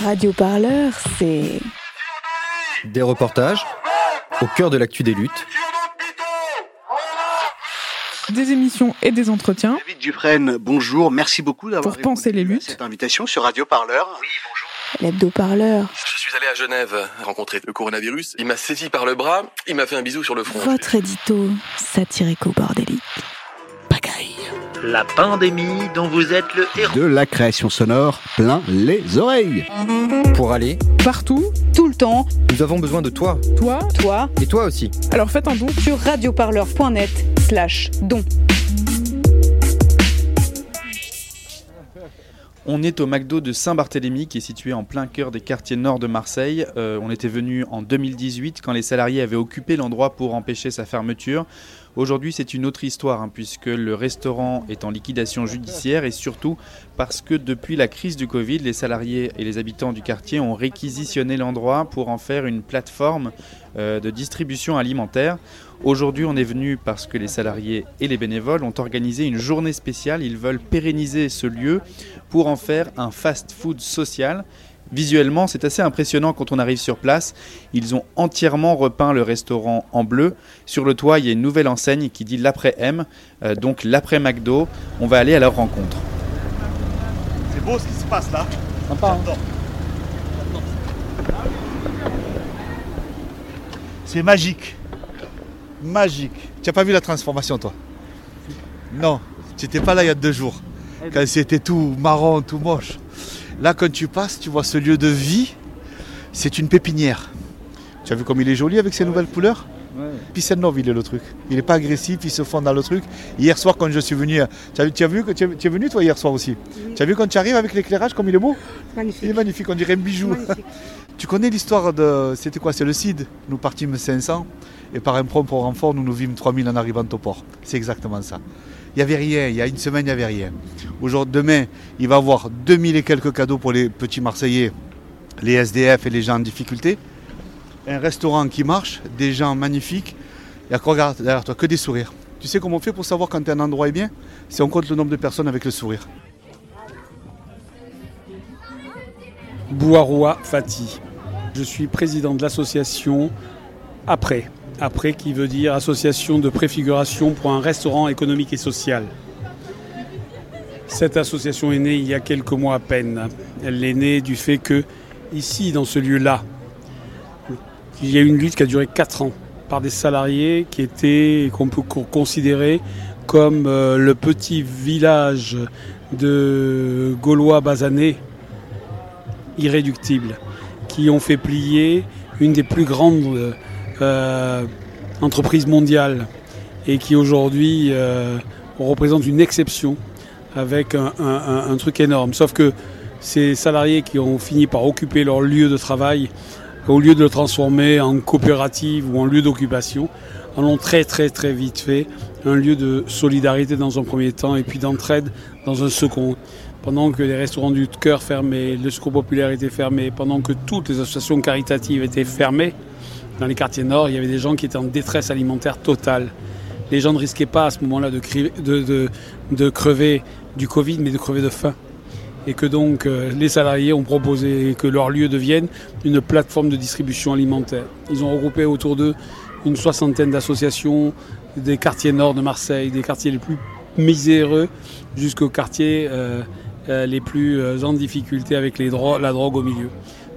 Radio Parleur, c'est. Des reportages au cœur de l'actu des luttes. Des émissions et des entretiens David Dufresne, bonjour, merci beaucoup d'avoir pour penser les luttes. cette invitation sur Radio Parleur. Oui, bonjour. L'hebdo-parleur, Je suis allé à Genève rencontrer le coronavirus. Il m'a saisi par le bras, il m'a fait un bisou sur le front. votre édito satirico-bordélique. La pandémie dont vous êtes le héros. de la création sonore plein les oreilles. Pour aller, Partout, tout le temps, nous avons besoin de toi. toi. toi, Et toi aussi. Alors faites un don. sur radioparleur.net slash don. On est au McDo de Saint-Barthélemy qui est situé en plein cœur des quartiers nord de Marseille. Euh, on était venu en 2018 quand les salariés avaient occupé l'endroit pour empêcher sa fermeture. Aujourd'hui c'est une autre histoire hein, puisque le restaurant est en liquidation judiciaire et surtout parce que depuis la crise du Covid, les salariés et les habitants du quartier ont réquisitionné l'endroit pour en faire une plateforme euh, de distribution alimentaire. Aujourd'hui, on est venu parce que les salariés et les bénévoles ont organisé une journée spéciale. Ils veulent pérenniser ce lieu pour en faire un fast-food social. Visuellement, c'est assez impressionnant quand on arrive sur place. Ils ont entièrement repeint le restaurant en bleu. Sur le toit, il y a une nouvelle enseigne qui dit l'après-M, euh, donc l'après-McDo. On va aller à leur rencontre. C'est beau ce qui se passe là. J'adore. C'est magique. Magique. Tu n'as pas vu la transformation toi? Non, tu n'étais pas là il y a deux jours. Quand c'était tout marron, tout moche. Là quand tu passes, tu vois ce lieu de vie. C'est une pépinière. Tu as vu comme il est joli avec ses nouvelles couleurs Piscine Nove, il est le truc. Il n'est pas agressif, il se fond dans le truc. Hier soir, quand je suis venu, tu as, vu- tu as vu que tu es, tu es venu toi hier soir aussi Tu as vu quand tu arrives avec l'éclairage, comme il est beau Il est magnifique, on dirait un bijou. tu connais l'histoire de. C'était quoi C'est le CID. Nous partîmes 500 et par un propre renfort, nous nous vîmes 3000 en arrivant au port. C'est exactement ça. Il n'y avait rien, il y a une semaine, il n'y avait rien. Aujourd'hui, demain, il va y avoir 2000 et quelques cadeaux pour les petits Marseillais, les SDF et les gens en difficulté. Un restaurant qui marche, des gens magnifiques. Et encore, regarde derrière toi, que des sourires. Tu sais comment on fait pour savoir quand un endroit est bien? C'est on compte le nombre de personnes avec le sourire. Bouaroua Fati. Je suis président de l'association Après. Après qui veut dire Association de préfiguration pour un restaurant économique et social. Cette association est née il y a quelques mois à peine. Elle est née du fait que, ici, dans ce lieu-là, il y a eu une lutte qui a duré 4 ans par des salariés qui étaient, qu'on peut co- considérer comme euh, le petit village de Gaulois basanés irréductibles, qui ont fait plier une des plus grandes euh, entreprises mondiales et qui aujourd'hui euh, représente une exception avec un, un- un- un truc énorme. Sauf que ces salariés qui ont fini par occuper leur lieu de travail, au lieu de le transformer en coopérative ou en lieu d'occupation, en ont très très très vite fait un lieu de solidarité dans un premier temps et puis d'entraide dans un second. Pendant que les restaurants du cœur fermaient, le secours populaire était fermé, pendant que toutes les associations caritatives étaient fermées, dans les quartiers nord, il y avait des gens qui étaient en détresse alimentaire totale. Les gens ne risquaient pas à ce moment-là de, crever du Covid, mais de crever de faim. Et que donc euh, les salariés ont proposé que leur lieu devienne une plateforme de distribution alimentaire. Ils ont regroupé autour d'eux une soixantaine d'associations des quartiers nord de Marseille, des quartiers les plus miséreux jusqu'aux quartiers euh, euh, les plus en difficulté avec la drogue au milieu.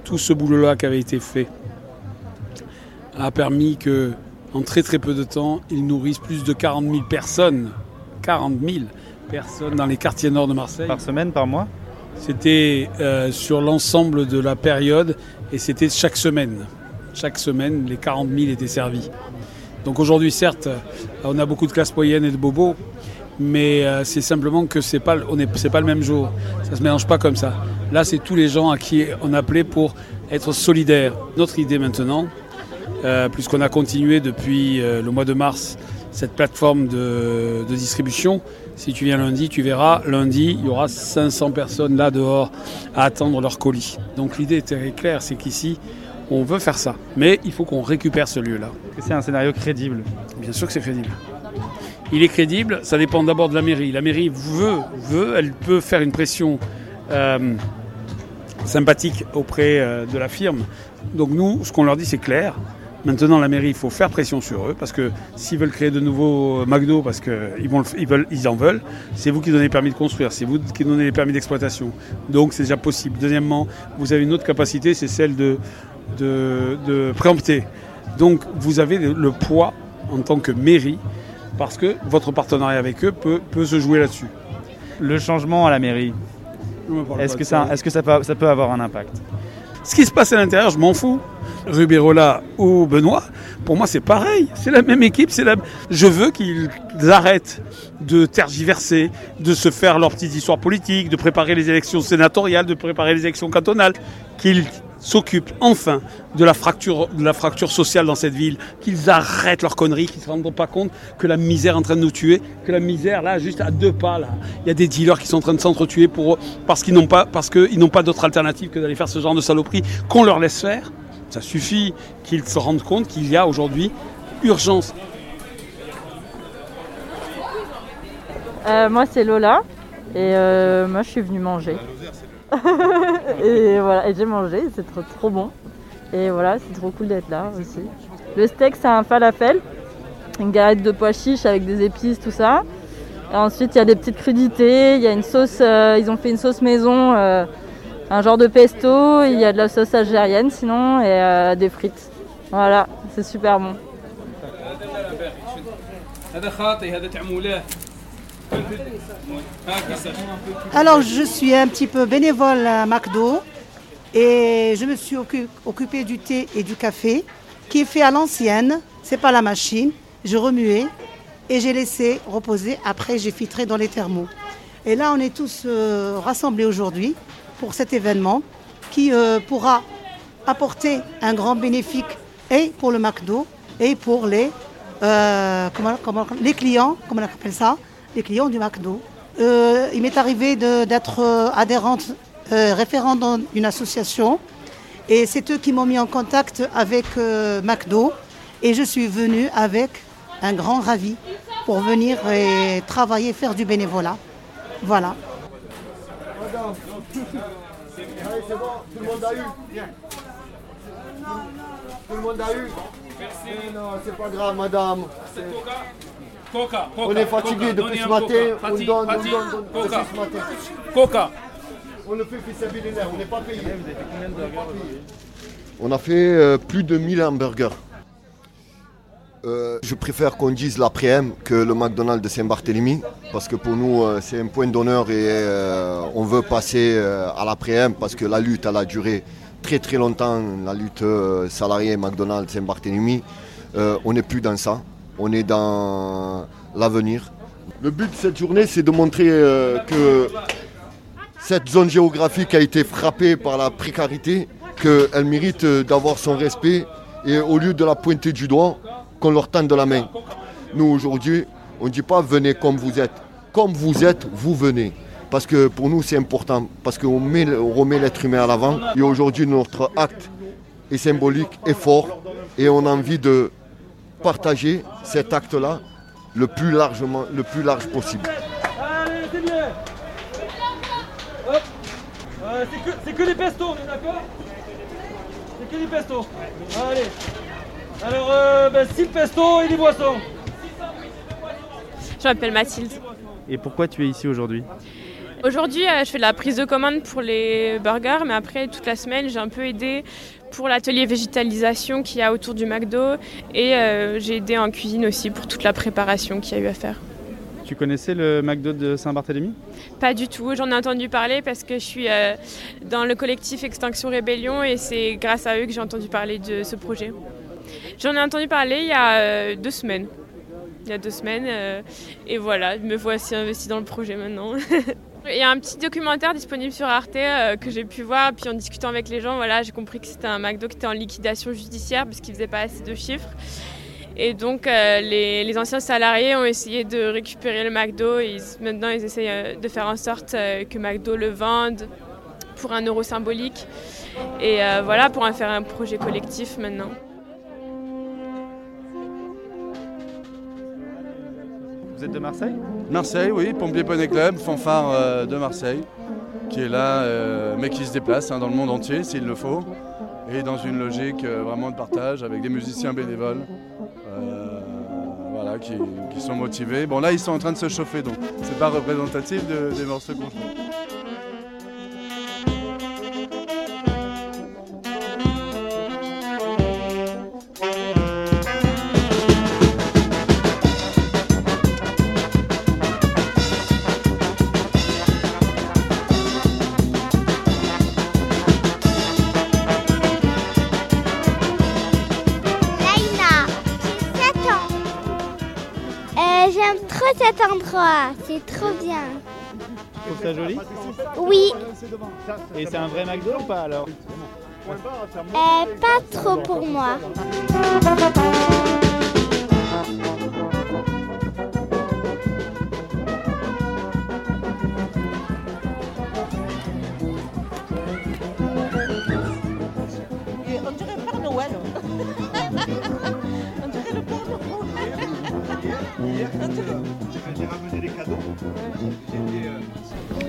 Tout ce boulot-là qui avait été fait a permis que, en très très peu de temps, ils nourrissent plus de 40 000 personnes. 40 000 personnes dans les quartiers nord de Marseille. Par semaine, par mois? C'était euh, sur l'ensemble de la période et c'était chaque semaine. Chaque semaine, les 40 000 étaient servis. Donc aujourd'hui, certes, on a beaucoup de classes moyennes et de bobos, mais euh, c'est simplement que c'est pas, on est, pas le même jour. Ça se mélange pas comme ça. Là, c'est tous les gens à qui on appelait pour être solidaires. Notre idée maintenant, euh, puisqu'on a continué depuis euh, le mois de mars cette plateforme de, de distribution. Si tu viens lundi, tu verras, lundi, il y aura 500 personnes là dehors à attendre leur colis. Donc l'idée est très claire, c'est qu'ici, on veut faire ça. Mais il faut qu'on récupère ce lieu-là. C'est un scénario crédible. Bien sûr que c'est crédible. Il est crédible, ça dépend d'abord de la mairie. La mairie veut, veut, elle peut faire une pression euh, sympathiques auprès de la firme. Donc nous, ce qu'on leur dit, c'est clair. Maintenant, la mairie, il faut faire pression sur eux parce que s'ils veulent créer de nouveaux euh, McDo, parce qu'ils ils veulent, ils en veulent, c'est vous qui donnez les permis de construire, c'est vous qui donnez les permis d'exploitation. Donc c'est déjà possible. Deuxièmement, vous avez une autre capacité, c'est celle de, de, de préempter. Donc vous avez le poids en tant que mairie parce que votre partenariat avec eux peut, peut se jouer là-dessus. Le changement à la mairie, est-ce que, ça, est que ça, peut, ça peut avoir un impact? Ce qui se passe à l'intérieur, je m'en fous. Rubirola ou Benoît, pour moi c'est pareil, c'est la même équipe, c'est la... je veux qu'ils arrêtent de tergiverser, de se faire leurs petites histoires politiques, de préparer les élections sénatoriales, de préparer les élections cantonales, qu'ils s'occupent enfin de la fracture, de la fracture sociale dans cette ville, qu'ils arrêtent leurs conneries, qu'ils ne se rendent pas compte que la misère est en train de nous tuer, que la misère là, juste à deux pas là, il y a des dealers qui sont en train de s'entretuer pour parce qu'ils n'ont pas parce qu'ils n'ont pas d'autre alternative que d'aller faire ce genre de saloperie qu'on leur laisse faire. Ça suffit qu'ils se rendent compte qu'il y a aujourd'hui urgence. Euh, moi c'est Lola et euh, moi je suis venue manger. Et voilà, et j'ai mangé, c'est trop, trop bon. Et voilà, c'est trop cool d'être là aussi. Le steak, c'est un falafel, une galette de pois chiches avec des épices, tout ça. Et ensuite, il y a des petites crudités, il y a une sauce, euh, ils ont fait une sauce maison, euh, un genre de pesto, il y a de la sauce algérienne sinon, et euh, des frites. Voilà, c'est super bon. Alors, je suis un petit peu bénévole à McDo et je me suis occupée du thé et du café qui est fait à l'ancienne. C'est pas la machine. Je remuais et j'ai laissé reposer. Après, j'ai filtré dans les thermos. Et là, on est tous euh, rassemblés aujourd'hui pour cet événement qui euh, pourra apporter un grand bénéfice et pour le McDo et pour les, euh, les clients, comment on appelle ça, les clients du McDo. Euh, il m'est arrivé d'être euh, adhérente, euh, référente dans une association. Et c'est eux qui m'ont mis en contact avec McDo. Et je suis venue avec un grand ravi pour venir et travailler, faire du bénévolat. Voilà. Madame, c'est bon, tout le monde a eu. Tout le monde a eu. Merci. non, c'est pas grave, madame. Coca, Coca, on est fatigué depuis ce matin. On donne, on donne, on donne depuis ce matin. Coca. On le fait fisabilitaire, on n'est pas payé. On a fait euh, plus de 1000 hamburgers. Euh, je préfère qu'on dise l'après-m que le McDonald's de Saint-Barthélemy parce que pour nous euh, c'est un point d'honneur et euh, on veut passer euh, à l'après-m parce que la lutte elle a duré très très longtemps, la lutte euh, salariée McDonald's Saint-Barthélemy. Euh, on n'est plus dans ça, on est dans l'avenir. Le but de cette journée c'est de montrer euh, que cette zone géographique a été frappée par la précarité, qu'elle mérite euh, d'avoir son respect et au lieu de la pointer du doigt, qu'on leur tende la main. Nous aujourd'hui, on ne dit pas venez comme vous êtes. Comme vous êtes, vous venez. Parce que pour nous c'est important, parce qu'on met- on remet l'être humain à l'avant. Et aujourd'hui notre acte est symbolique, est fort, et on a envie de partager cet acte-là le plus largement, le plus large possible. Allez, c'est bien Hop Euh, c'est que, c'est que des pestos, on est d'accord C'est que des pestos. Allez. Alors, euh, ben, 6 pestos et des boissons. Je m'appelle Mathilde. Et pourquoi tu es ici aujourd'hui Aujourd'hui, euh, je fais de la prise de commande pour les burgers, mais après, toute la semaine, j'ai un peu aidé pour l'atelier végétalisation qu'il y a autour du McDo et euh, j'ai aidé en cuisine aussi pour toute la préparation qu'il y a eu à faire. Tu connaissais le McDo de Saint-Barthélemy? Pas du tout, j'en ai entendu parler parce que je suis euh, dans le collectif Extinction Rébellion et c'est grâce à eux que j'ai entendu parler de ce projet. J'en ai entendu parler il y a euh, deux semaines. Il y a deux semaines et voilà, me voici investi dans le projet maintenant. Il y a un petit documentaire disponible sur Arte euh, que j'ai pu voir, puis en discutant avec les gens, voilà, j'ai compris que c'était un McDo qui était en liquidation judiciaire parce qu'il faisait pas assez de chiffres. Et donc euh, les, anciens salariés ont essayé de récupérer le McDo maintenant ils essayent euh, de faire en sorte que McDo le vende pour un euro symbolique. Et voilà, pour en faire un projet collectif maintenant. Vous êtes de Marseille? Marseille, oui, Pompiers Poney Club, fanfare euh, de Marseille. qui est là, euh, mais qui se déplace hein, dans le monde entier s'il le faut, et dans une logique euh, vraiment de partage avec des musiciens bénévoles. voilà, qui, sont motivés. Bon là ils sont en train de se chauffer donc c'est pas représentatif de- des morceaux qu'on joue. Joli Oui, Et c'est un vrai McDo ou pas alors euh, pas trop pour moi.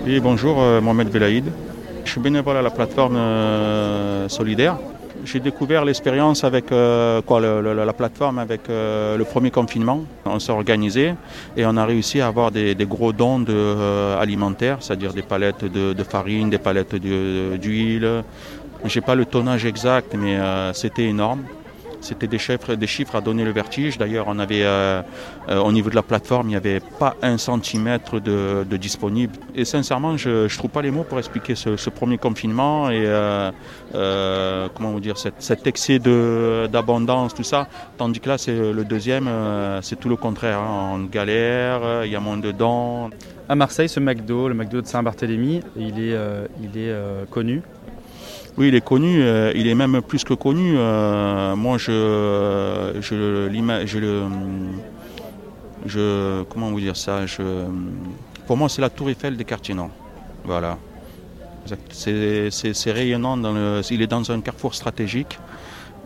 Oui, bonjour, euh, Mohamed Belaïd. Je suis bénévole à la plateforme euh, solidaire. J'ai découvert l'expérience avec euh, quoi, le- la plateforme avec le premier confinement. On s'est organisé et on a réussi à avoir des, gros dons de, alimentaires, c'est-à-dire des palettes de, farine, des palettes d'huile. J'ai pas le tonnage exact, mais c'était énorme. C'était des chiffres, des chiffres à donner le vertige. D'ailleurs, on avait euh, euh, au niveau de la plateforme, il n'y avait pas un centimètre de, de disponible. Et sincèrement, je ne trouve pas les mots pour expliquer ce, premier confinement et euh, dire cet, excès d'abondance, tout ça. Tandis que là, c'est le deuxième, c'est tout le contraire. hein. On galère, il y a moins de dons. À Marseille, ce McDo, le McDo de Saint-Barthélemy, il est, il est connu. Oui, il est connu, euh, il est même plus que connu. Euh, moi, je, je, je le, je, comment vous dire ça je, Pour moi, c'est la Tour Eiffel des quartiers. Voilà. C'est rayonnant. Dans le, il est dans un carrefour stratégique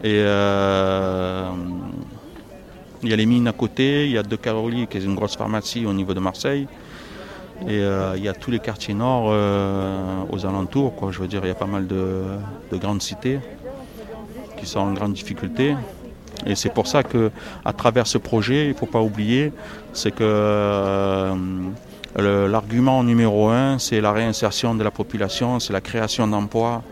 et euh, il y a les mines à côté. Il y a De Caroli, qui est une grosse pharmacie au niveau de Marseille. Et euh, il y a tous les quartiers nord euh, aux alentours. Quoi. Je veux dire, il y a pas mal de, de grandes cités qui sont en grande difficulté. Et c'est pour ça que, à travers ce projet, il ne faut pas oublier, c'est que euh, l'argument numéro un, c'est la réinsertion de la population, c'est la création d'emplois.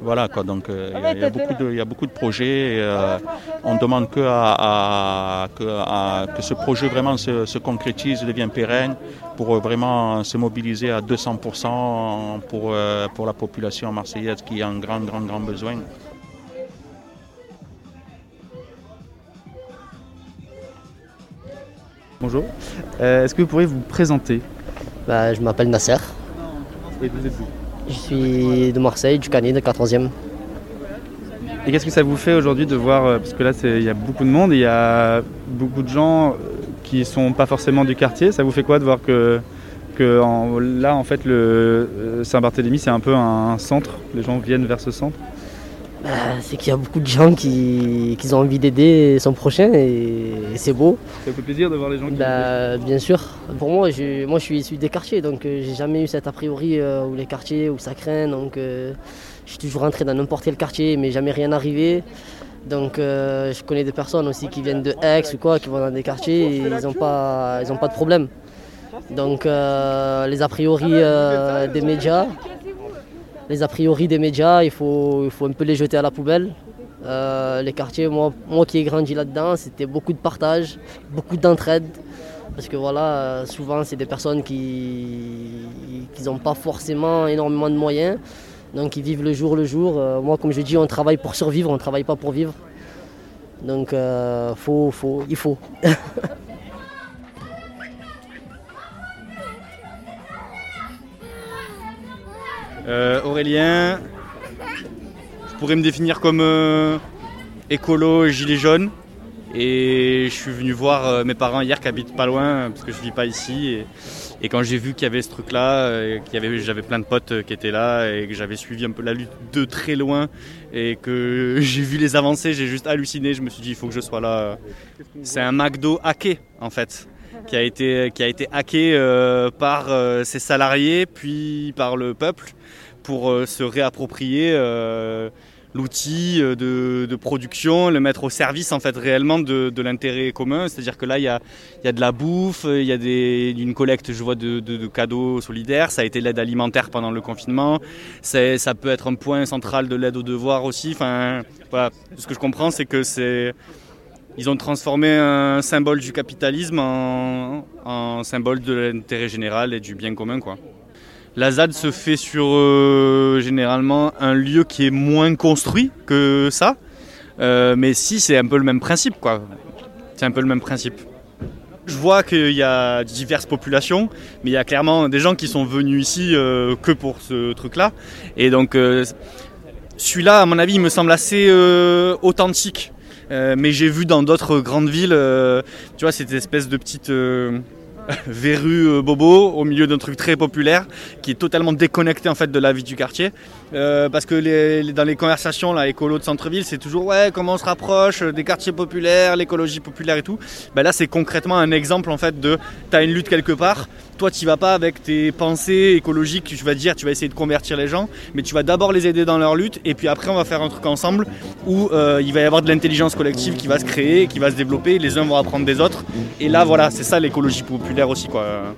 Voilà quoi, donc euh, il y a- il y, a beaucoup de- il y a beaucoup de projets. et, euh, on demande que, à, à- que, à- que ce projet vraiment se, se concrétise, devienne pérenne, pour euh, vraiment se mobiliser à 200% pour, euh, pour la population marseillaise qui a un grand, grand, grand besoin. Bonjour. Euh, Est-ce que vous pourriez vous présenter? Bah, je m'appelle Nasser. Et vous êtes où Je suis de Marseille, du Canet, de 14e. Et qu'est-ce que ça vous fait aujourd'hui de voir, euh, parce que là il y a beaucoup de monde, il y a beaucoup de gens euh, qui sont pas forcément du quartier, ça vous fait quoi de voir que, que là en fait le euh, Saint-Barthélemy c'est un peu un centre, les gens viennent vers ce centre? Bah, c'est qu'il y a beaucoup de gens qui, qui ont envie d'aider son prochain et, et c'est beau. Ça fait plaisir de voir les gens qui... Bah, bien sûr. Pour moi, je, moi je suis issu des quartiers, donc euh, j'ai jamais eu cet a priori euh, où les quartiers, où ça craint. Donc euh, je suis toujours rentré dans n'importe quel quartier, mais jamais rien arrivé. Donc euh, je connais des personnes aussi qui viennent de Aix ou quoi, qui vont dans des quartiers et ils n'ont pas, ils ont pas de problème. Donc les a priori des médias, les a priori des médias, il faut, un peu les jeter à la poubelle. Euh, les quartiers, moi, moi qui ai grandi là-dedans, c'était beaucoup de partage, beaucoup d'entraide. Parce que voilà, euh, souvent c'est des personnes qui n'ont pas forcément énormément de moyens. Donc ils vivent le jour le jour. Euh, moi comme je dis, on travaille pour survivre, on ne travaille pas pour vivre. Donc faut, faut, il faut. Euh, Aurélien, je pourrais me définir comme euh, écolo gilet jaune. Et je suis venu voir euh, mes parents hier qui habitent pas loin parce que je vis pas ici. Et, et quand j'ai vu qu'il y avait ce truc-là, euh, j'avais plein de potes qui étaient là et que j'avais suivi un peu la lutte de très loin et que j'ai vu les avancées, j'ai juste halluciné. Je me suis dit il faut que je sois là. C'est un McDo hacké en fait. Qui a été, qui a été hacké euh, par euh, ses salariés, puis par le peuple, pour euh, se réapproprier euh, l'outil euh, de, de production, le mettre au service en fait réellement de, de l'intérêt commun. C'est-à-dire que là, il y a, y a de la bouffe, il y a des, une collecte, je vois, de, de- de cadeaux solidaires. Ça a été l'aide alimentaire pendant le confinement. Ça peut être un point central de l'aide aux devoirs aussi. Enfin, voilà. Ce que je comprends, c'est que c'est ils ont transformé un symbole du capitalisme en, symbole de l'intérêt général et du bien commun. Quoi. La ZAD se fait sur euh, généralement un lieu qui est moins construit que ça. Euh, mais si, c'est un peu le même principe. C'est un peu le même principe. Je vois qu'il y a diverses populations, mais il y a clairement des gens qui sont venus ici euh, que pour ce truc-là. Et donc, celui-là, à mon avis, il me semble assez authentique. Euh, mais j'ai vu dans d'autres grandes villes, euh, tu vois, cette espèce de petite euh, verrue bobo au milieu d'un truc très populaire qui est totalement déconnecté en fait de la vie du quartier. Euh, parce que dans les conversations là, écolo de centre-ville, c'est toujours ouais comment on se rapproche des quartiers populaires, l'écologie populaire et tout. Ben là, c'est concrètement un exemple en fait de t'as une lutte quelque part. Toi, tu vas pas avec tes pensées écologiques, tu vas dire, tu vas essayer de convertir les gens, mais tu vas d'abord les aider dans leur lutte, et puis après, on va faire un truc ensemble où euh, il va y avoir de l'intelligence collective qui va se créer, qui va se développer, les uns vont apprendre des autres, et là, voilà, c'est ça l'écologie populaire aussi, quoi.